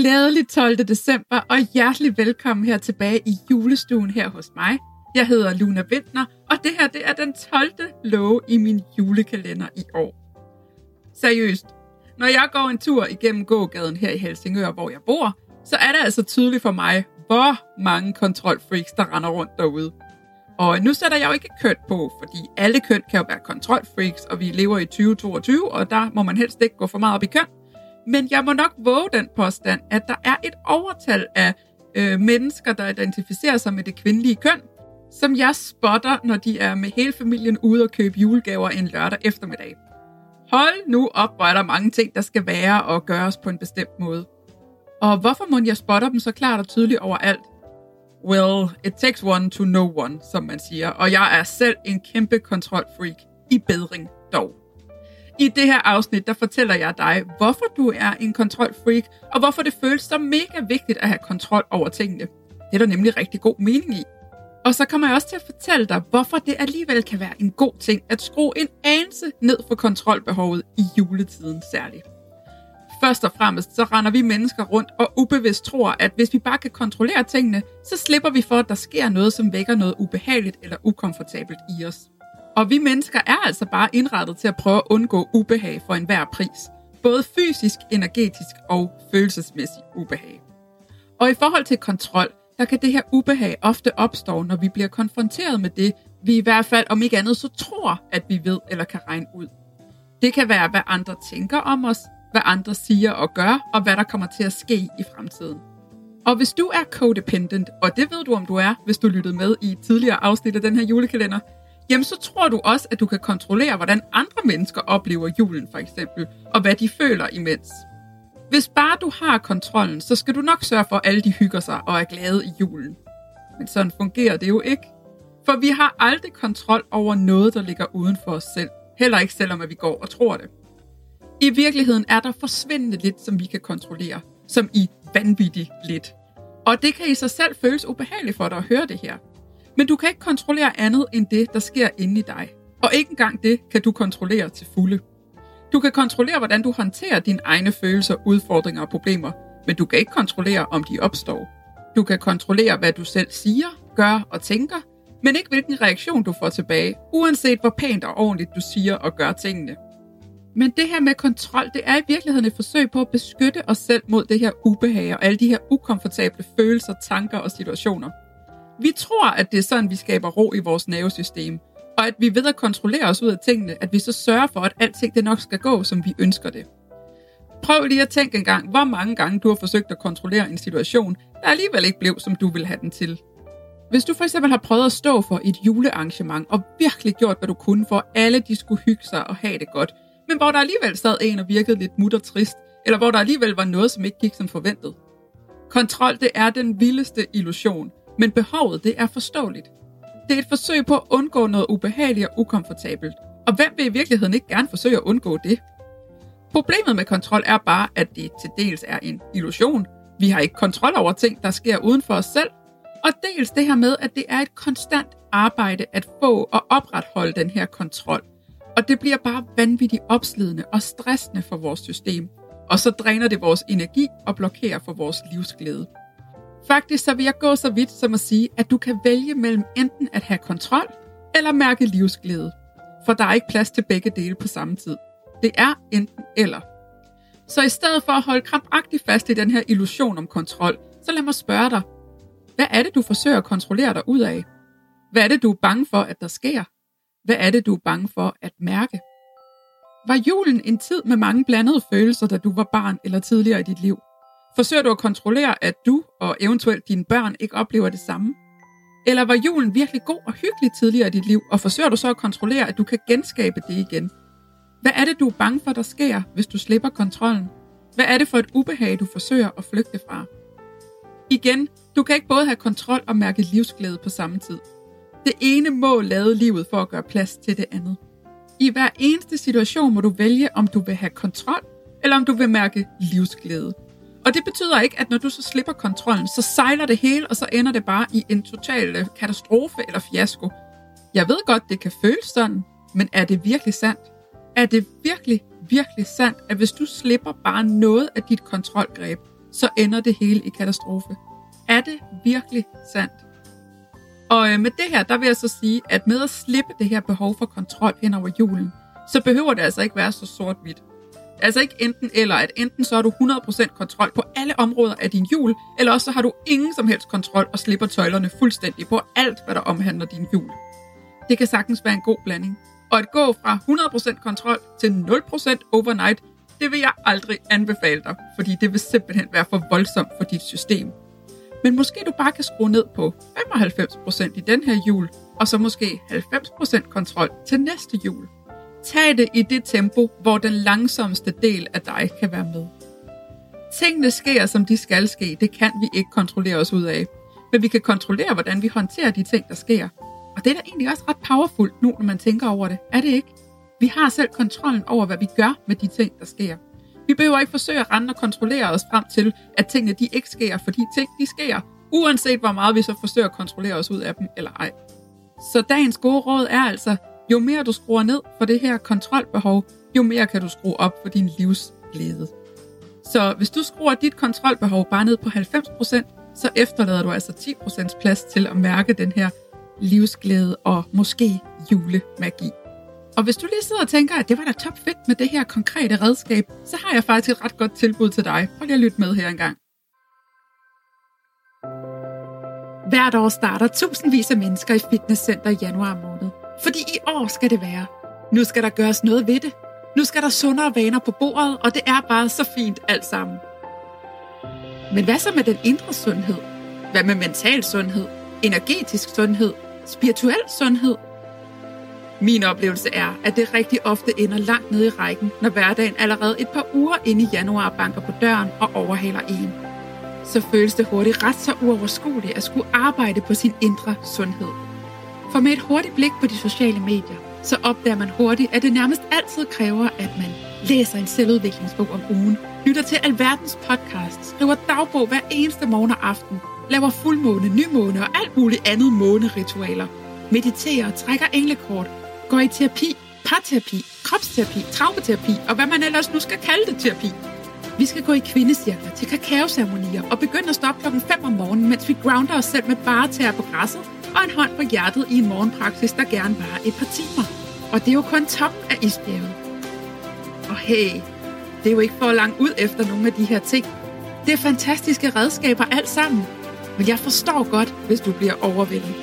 Glædelig 12. december, og hjertelig velkommen her tilbage i julestuen her hos mig. Jeg hedder Luna Vintner, og det her det er den 12. låge i min julekalender i år. Seriøst, når jeg går en tur igennem gågaden her i Helsingør, hvor jeg bor, så er det altså tydeligt for mig, hvor mange kontrolfreaks, der render rundt derude. Og nu sætter jeg jo ikke køn på, fordi alle køn kan jo være kontrolfreaks, og vi lever i 2022, og der må man helst ikke gå for meget op i køn. Men jeg må nok våge den påstand, at der er et overtal af øh, mennesker, der identificerer sig med det kvindelige køn, som jeg spotter, når de er med hele familien ude og købe julegaver en lørdag eftermiddag. Hold nu op, hvor er der mange ting, der skal være og gøres på en bestemt måde. Og hvorfor må jeg spotter dem så klart og tydeligt overalt? Well, it takes one to know one, som man siger. Og jeg er selv en kæmpe kontrolfreak i bedring dog. I det her afsnit, der fortæller jeg dig, hvorfor du er en kontrolfreak, og hvorfor det føles så mega vigtigt at have kontrol over tingene. Det er der nemlig rigtig god mening i. Og så kommer jeg også til at fortælle dig, hvorfor det alligevel kan være en god ting at skrue en anelse ned for kontrolbehovet i juletiden særligt. Først og fremmest så render vi mennesker rundt og ubevidst tror, at hvis vi bare kan kontrollere tingene, så slipper vi for, at der sker noget, som vækker noget ubehageligt eller ukomfortabelt i os. Og vi mennesker er altså bare indrettet til at prøve at undgå ubehag for enhver pris. Både fysisk, energetisk og følelsesmæssig ubehag. Og i forhold til kontrol, der kan det her ubehag ofte opstå, når vi bliver konfronteret med det, vi i hvert fald om ikke andet så tror, at vi ved eller kan regne ud. Det kan være, hvad andre tænker om os, hvad andre siger og gør, og hvad der kommer til at ske i fremtiden. Og hvis du er codependent, og det ved du om du er, hvis du lyttede med i tidligere afsnit af den her julekalender, jamen så tror du også, at du kan kontrollere, hvordan andre mennesker oplever julen for eksempel, og hvad de føler imens. Hvis bare du har kontrollen, så skal du nok sørge for, at alle de hygger sig og er glade i julen. Men sådan fungerer det jo ikke. For vi har aldrig kontrol over noget, der ligger uden for os selv. Heller ikke selvom at vi går og tror det. I virkeligheden er der forsvindende lidt, som vi kan kontrollere. Som i vanvittigt lidt. Og det kan i sig selv føles ubehageligt for dig at høre det her. Men du kan ikke kontrollere andet end det, der sker inde i dig. Og ikke engang det kan du kontrollere til fulde. Du kan kontrollere, hvordan du håndterer dine egne følelser, udfordringer og problemer, men du kan ikke kontrollere, om de opstår. Du kan kontrollere, hvad du selv siger, gør og tænker, men ikke hvilken reaktion du får tilbage, uanset hvor pænt og ordentligt du siger og gør tingene. Men det her med kontrol, det er i virkeligheden et forsøg på at beskytte os selv mod det her ubehag og alle de her ukomfortable følelser, tanker og situationer. Vi tror, at det er sådan, vi skaber ro i vores nervesystem, og at vi ved at kontrollere os ud af tingene, at vi så sørger for, at alting det nok skal gå, som vi ønsker det. Prøv lige at tænke en gang, hvor mange gange du har forsøgt at kontrollere en situation, der alligevel ikke blev, som du ville have den til. Hvis du for eksempel har prøvet at stå for et julearrangement og virkelig gjort, hvad du kunne for, at alle de skulle hygge sig og have det godt, men hvor der alligevel sad en og virkede lidt mutter trist, eller hvor der alligevel var noget, som ikke gik som forventet. Kontrol, det er den vildeste illusion, men behovet det er forståeligt. Det er et forsøg på at undgå noget ubehageligt og ukomfortabelt. Og hvem vil i virkeligheden ikke gerne forsøge at undgå det? Problemet med kontrol er bare, at det til dels er en illusion. Vi har ikke kontrol over ting, der sker uden for os selv. Og dels det her med, at det er et konstant arbejde at få og opretholde den her kontrol. Og det bliver bare vanvittigt opslidende og stressende for vores system. Og så dræner det vores energi og blokerer for vores livsglæde. Faktisk så vil jeg gå så vidt som at sige, at du kan vælge mellem enten at have kontrol eller mærke livsglæde. For der er ikke plads til begge dele på samme tid. Det er enten eller. Så i stedet for at holde krampagtigt fast i den her illusion om kontrol, så lad mig spørge dig, hvad er det, du forsøger at kontrollere dig ud af? Hvad er det, du er bange for, at der sker? Hvad er det, du er bange for at mærke? Var julen en tid med mange blandede følelser, da du var barn eller tidligere i dit liv? Forsøger du at kontrollere, at du og eventuelt dine børn ikke oplever det samme? Eller var julen virkelig god og hyggelig tidligere i dit liv, og forsøger du så at kontrollere, at du kan genskabe det igen? Hvad er det, du er bange for, der sker, hvis du slipper kontrollen? Hvad er det for et ubehag, du forsøger at flygte fra? Igen, Du kan ikke både have kontrol og mærke livsglæde på samme tid. Det ene må lade livet for at gøre plads til det andet. I hver eneste situation må du vælge, om du vil have kontrol, eller om du vil mærke livsglæde. Og det betyder ikke, at når du så slipper kontrollen, så sejler det hele, og så ender det bare i en total øh, katastrofe eller fiasko. Jeg ved godt, det kan føles sådan, men er det virkelig sandt? Er det virkelig, virkelig sandt, at hvis du slipper bare noget af dit kontrolgreb, så ender det hele i katastrofe? Er det virkelig sandt? Og øh, med det her, der vil jeg så sige, at med at slippe det her behov for kontrol hen over julen, så behøver det altså ikke være så sort-hvidt. Altså ikke enten eller, at enten så har du 100% kontrol på alle områder af din jul, eller også så har du ingen som helst kontrol og slipper tøjlerne fuldstændig på alt, hvad der omhandler din jul. Det kan sagtens være en god blanding. Og at gå fra 100% kontrol til 0% overnight, det vil jeg aldrig anbefale dig, fordi det vil simpelthen være for voldsomt for dit system. Men måske du bare kan skrue ned på 95% i den her jul, og så måske 90% kontrol til næste jul. Tag det i det tempo, hvor den langsomste del af dig kan være med. Tingene sker, som de skal ske. Det kan vi ikke kontrollere os ud af. Men vi kan kontrollere, hvordan vi håndterer de ting, der sker. Og det er da egentlig også ret powerfult nu, når man tænker over det. Er det ikke? Vi har selv kontrollen over, hvad vi gør med de ting, der sker. Vi behøver ikke forsøge at rende og kontrollere os frem til, at tingene de ikke sker, fordi ting de sker, uanset hvor meget vi så forsøger at kontrollere os ud af dem eller ej. Så dagens gode råd er altså, jo mere du skruer ned for det her kontrolbehov, jo mere kan du skrue op for din livsglæde. Så hvis du skruer dit kontrolbehov bare ned på 90%, så efterlader du altså 10% plads til at mærke den her livsglæde og måske julemagi. Og hvis du lige sidder og tænker, at det var da top fedt med det her konkrete redskab, så har jeg faktisk et ret godt tilbud til dig. Prøv lige at lytte med her engang. Hvert år starter tusindvis af mennesker i fitnesscenter i januar måned. Fordi i år skal det være. Nu skal der gøres noget ved det. Nu skal der sundere vaner på bordet, og det er bare så fint alt sammen. Men hvad så med den indre sundhed? Hvad med mental sundhed? Energetisk sundhed? Spirituel sundhed? Min oplevelse er, at det rigtig ofte ender langt nede i rækken, når hverdagen allerede et par uger inde i januar banker på døren og overhaler en. Så føles det hurtigt ret så uoverskueligt at skulle arbejde på sin indre sundhed. For med et hurtigt blik på de sociale medier, så opdager man hurtigt, at det nærmest altid kræver, at man læser en selvudviklingsbog om ugen, lytter til alverdens podcast, skriver dagbog hver eneste morgen og aften, laver fuldmåne, nymåne og alt muligt andet måneritualer, mediterer, trækker englekort, går i terapi, parterapi, kropsterapi, traumaterapi og hvad man ellers nu skal kalde det terapi. Vi skal gå i kvindecirkler til kakaoceremonier og begynde at stoppe klokken 5 om morgenen, mens vi grounder os selv med bare tæer på græsset og en hånd på hjertet i en morgenpraksis, der gerne var et par timer. Og det er jo kun toppen af isbjerget. Og hey, det er jo ikke for langt ud efter nogle af de her ting. Det er fantastiske redskaber alt sammen. Men jeg forstår godt, hvis du bliver overvældet.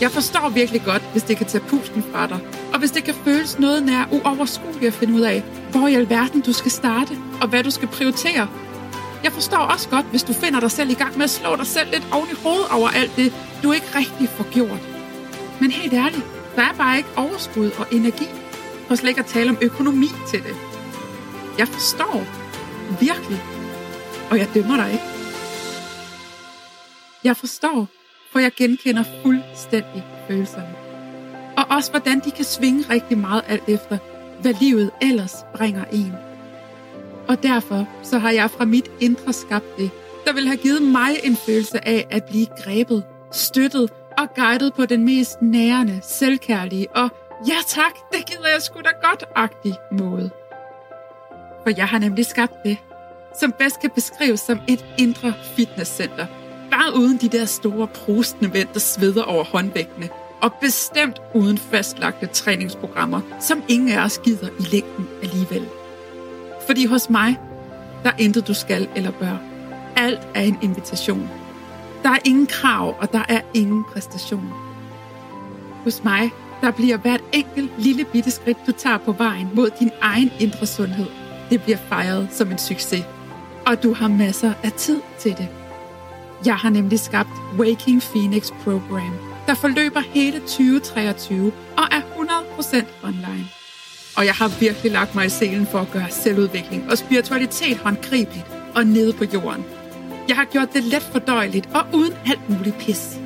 Jeg forstår virkelig godt, hvis det kan tage pusten fra dig, og hvis det kan føles noget nær uoverskueligt at finde ud af, hvor i alverden du skal starte, og hvad du skal prioritere. Jeg forstår også godt, hvis du finder dig selv i gang med at slå dig selv lidt oven i hovedet over alt det, du ikke rigtig får gjort. Men helt ærligt, der er bare ikke overskud og energi, og slet ikke at tale om økonomi til det. Jeg forstår. Virkelig. Og jeg dømmer dig ikke. Jeg forstår, for jeg genkender fuldstændig følelserne. Og også hvordan de kan svinge rigtig meget alt efter, hvad livet ellers bringer en. Og derfor så har jeg fra mit indre skabt det, der vil have givet mig en følelse af at blive grebet, støttet og guidet på den mest nærende, selvkærlige og ja tak, det gider jeg sgu da godt-agtig måde. For jeg har nemlig skabt det, som bedst kan beskrives som et indre fitnesscenter – Bare uden de der store prostende mænd, der sveder over håndvægtene. Og bestemt uden fastlagte træningsprogrammer, som ingen af os gider i længden alligevel. Fordi hos mig, der er intet du skal eller bør. Alt er en invitation. Der er ingen krav, og der er ingen præstation. Hos mig, der bliver hvert enkelt lille bitte skridt, du tager på vejen mod din egen indre sundhed, det bliver fejret som en succes. Og du har masser af tid til det. Jeg har nemlig skabt Waking Phoenix Program, der forløber hele 2023 og er 100% online. Og jeg har virkelig lagt mig i selen for at gøre selvudvikling og spiritualitet håndgribeligt og nede på jorden. Jeg har gjort det let fordøjeligt og uden alt muligt pis.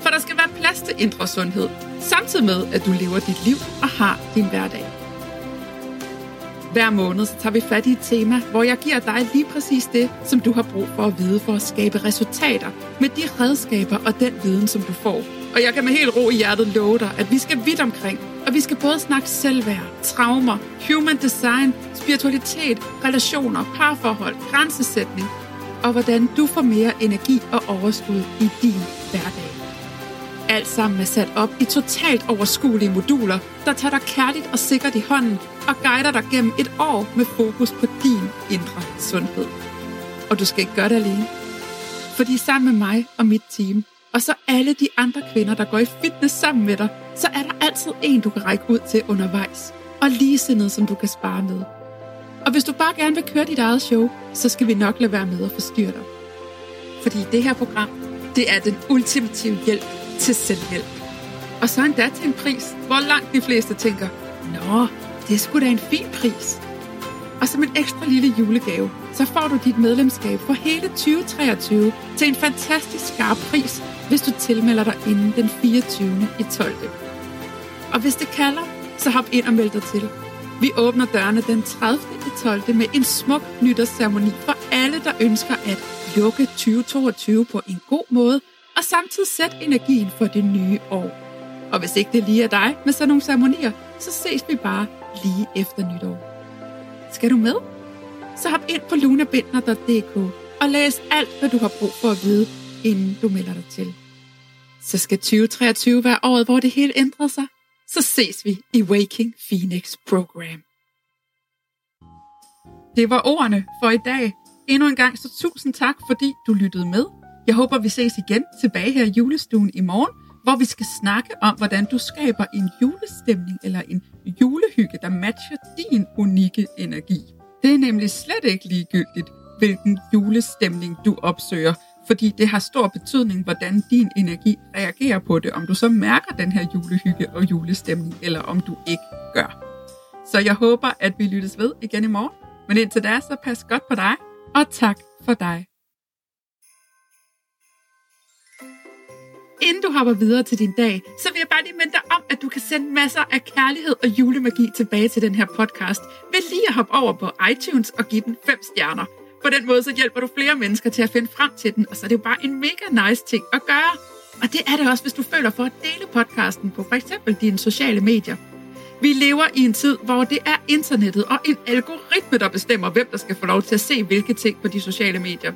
For der skal være plads til indre sundhed, samtidig med, at du lever dit liv og har din hverdag. Hver måned så tager vi fat i et tema, hvor jeg giver dig lige præcis det, som du har brug for at vide for at skabe resultater med de redskaber og den viden, som du får. Og jeg kan med helt ro i hjertet love dig, at vi skal vidt omkring, og vi skal både snakke selvværd, traumer, human design, spiritualitet, relationer, parforhold, grænsesætning, og hvordan du får mere energi og overskud i din hverdag. Alt sammen er sat op i totalt overskuelige moduler, der tager dig kærligt og sikkert i hånden og guider dig gennem et år med fokus på din indre sundhed. Og du skal ikke gøre det alene. Fordi sammen med mig og mit team, og så alle de andre kvinder, der går i fitness sammen med dig, så er der altid en, du kan række ud til undervejs. Og ligesindet, som du kan spare med. Og hvis du bare gerne vil køre dit eget show, så skal vi nok lade være med at forstyrre dig. Fordi det her program, det er den ultimative hjælp til selvhjælp. Og så endda til en pris, hvor langt de fleste tænker, Nå, det er sgu da en fin pris. Og som en ekstra lille julegave, så får du dit medlemskab for hele 2023 til en fantastisk skarp pris, hvis du tilmelder dig inden den 24. i 12. Og hvis det kalder, så hop ind og meld dig til. Vi åbner dørene den 30. i 12. med en smuk nytårsceremoni for alle, der ønsker at lukke 2022 på en god måde og samtidig sætte energien for det nye år. Og hvis ikke det lige er dig med sådan nogle ceremonier, så ses vi bare lige efter nytår. Skal du med? Så hop ind på lunabindner.dk og læs alt, hvad du har brug for at vide, inden du melder dig til. Så skal 2023 være året, hvor det hele ændrer sig. Så ses vi i Waking Phoenix Program. Det var ordene for i dag. Endnu en gang så tusind tak, fordi du lyttede med. Jeg håber, vi ses igen tilbage her i julestuen i morgen, hvor vi skal snakke om, hvordan du skaber en julestemning eller en julehygge, der matcher din unikke energi. Det er nemlig slet ikke ligegyldigt, hvilken julestemning du opsøger, fordi det har stor betydning, hvordan din energi reagerer på det, om du så mærker den her julehygge og julestemning, eller om du ikke gør. Så jeg håber, at vi lyttes ved igen i morgen. Men indtil da, så pas godt på dig, og tak for dig. Inden du hopper videre til din dag, så vil jeg bare lige minde dig om, at du kan sende masser af kærlighed og julemagi tilbage til den her podcast ved lige at hoppe over på iTunes og give den 5 stjerner. På den måde så hjælper du flere mennesker til at finde frem til den, og så er det jo bare en mega nice ting at gøre. Og det er det også, hvis du føler for at dele podcasten på f.eks. dine sociale medier. Vi lever i en tid, hvor det er internettet og en algoritme, der bestemmer, hvem der skal få lov til at se hvilke ting på de sociale medier.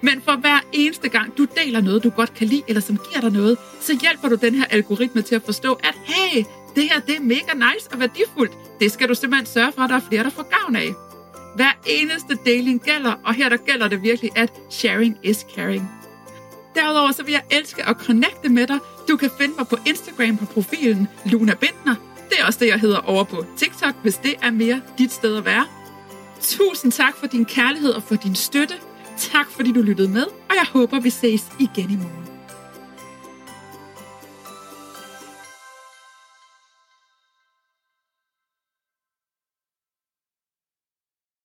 Men for hver eneste gang, du deler noget, du godt kan lide, eller som giver dig noget, så hjælper du den her algoritme til at forstå, at hey, det her det er mega nice og værdifuldt. Det skal du simpelthen sørge for, at der er flere, der får gavn af. Hver eneste deling gælder, og her der gælder det virkelig, at sharing is caring. Derudover så vil jeg elske at connecte med dig. Du kan finde mig på Instagram på profilen Luna Bindner. Det er også det, jeg hedder over på TikTok, hvis det er mere dit sted at være. Tusind tak for din kærlighed og for din støtte. Tak fordi du lyttede med, og jeg håber, vi ses igen i morgen.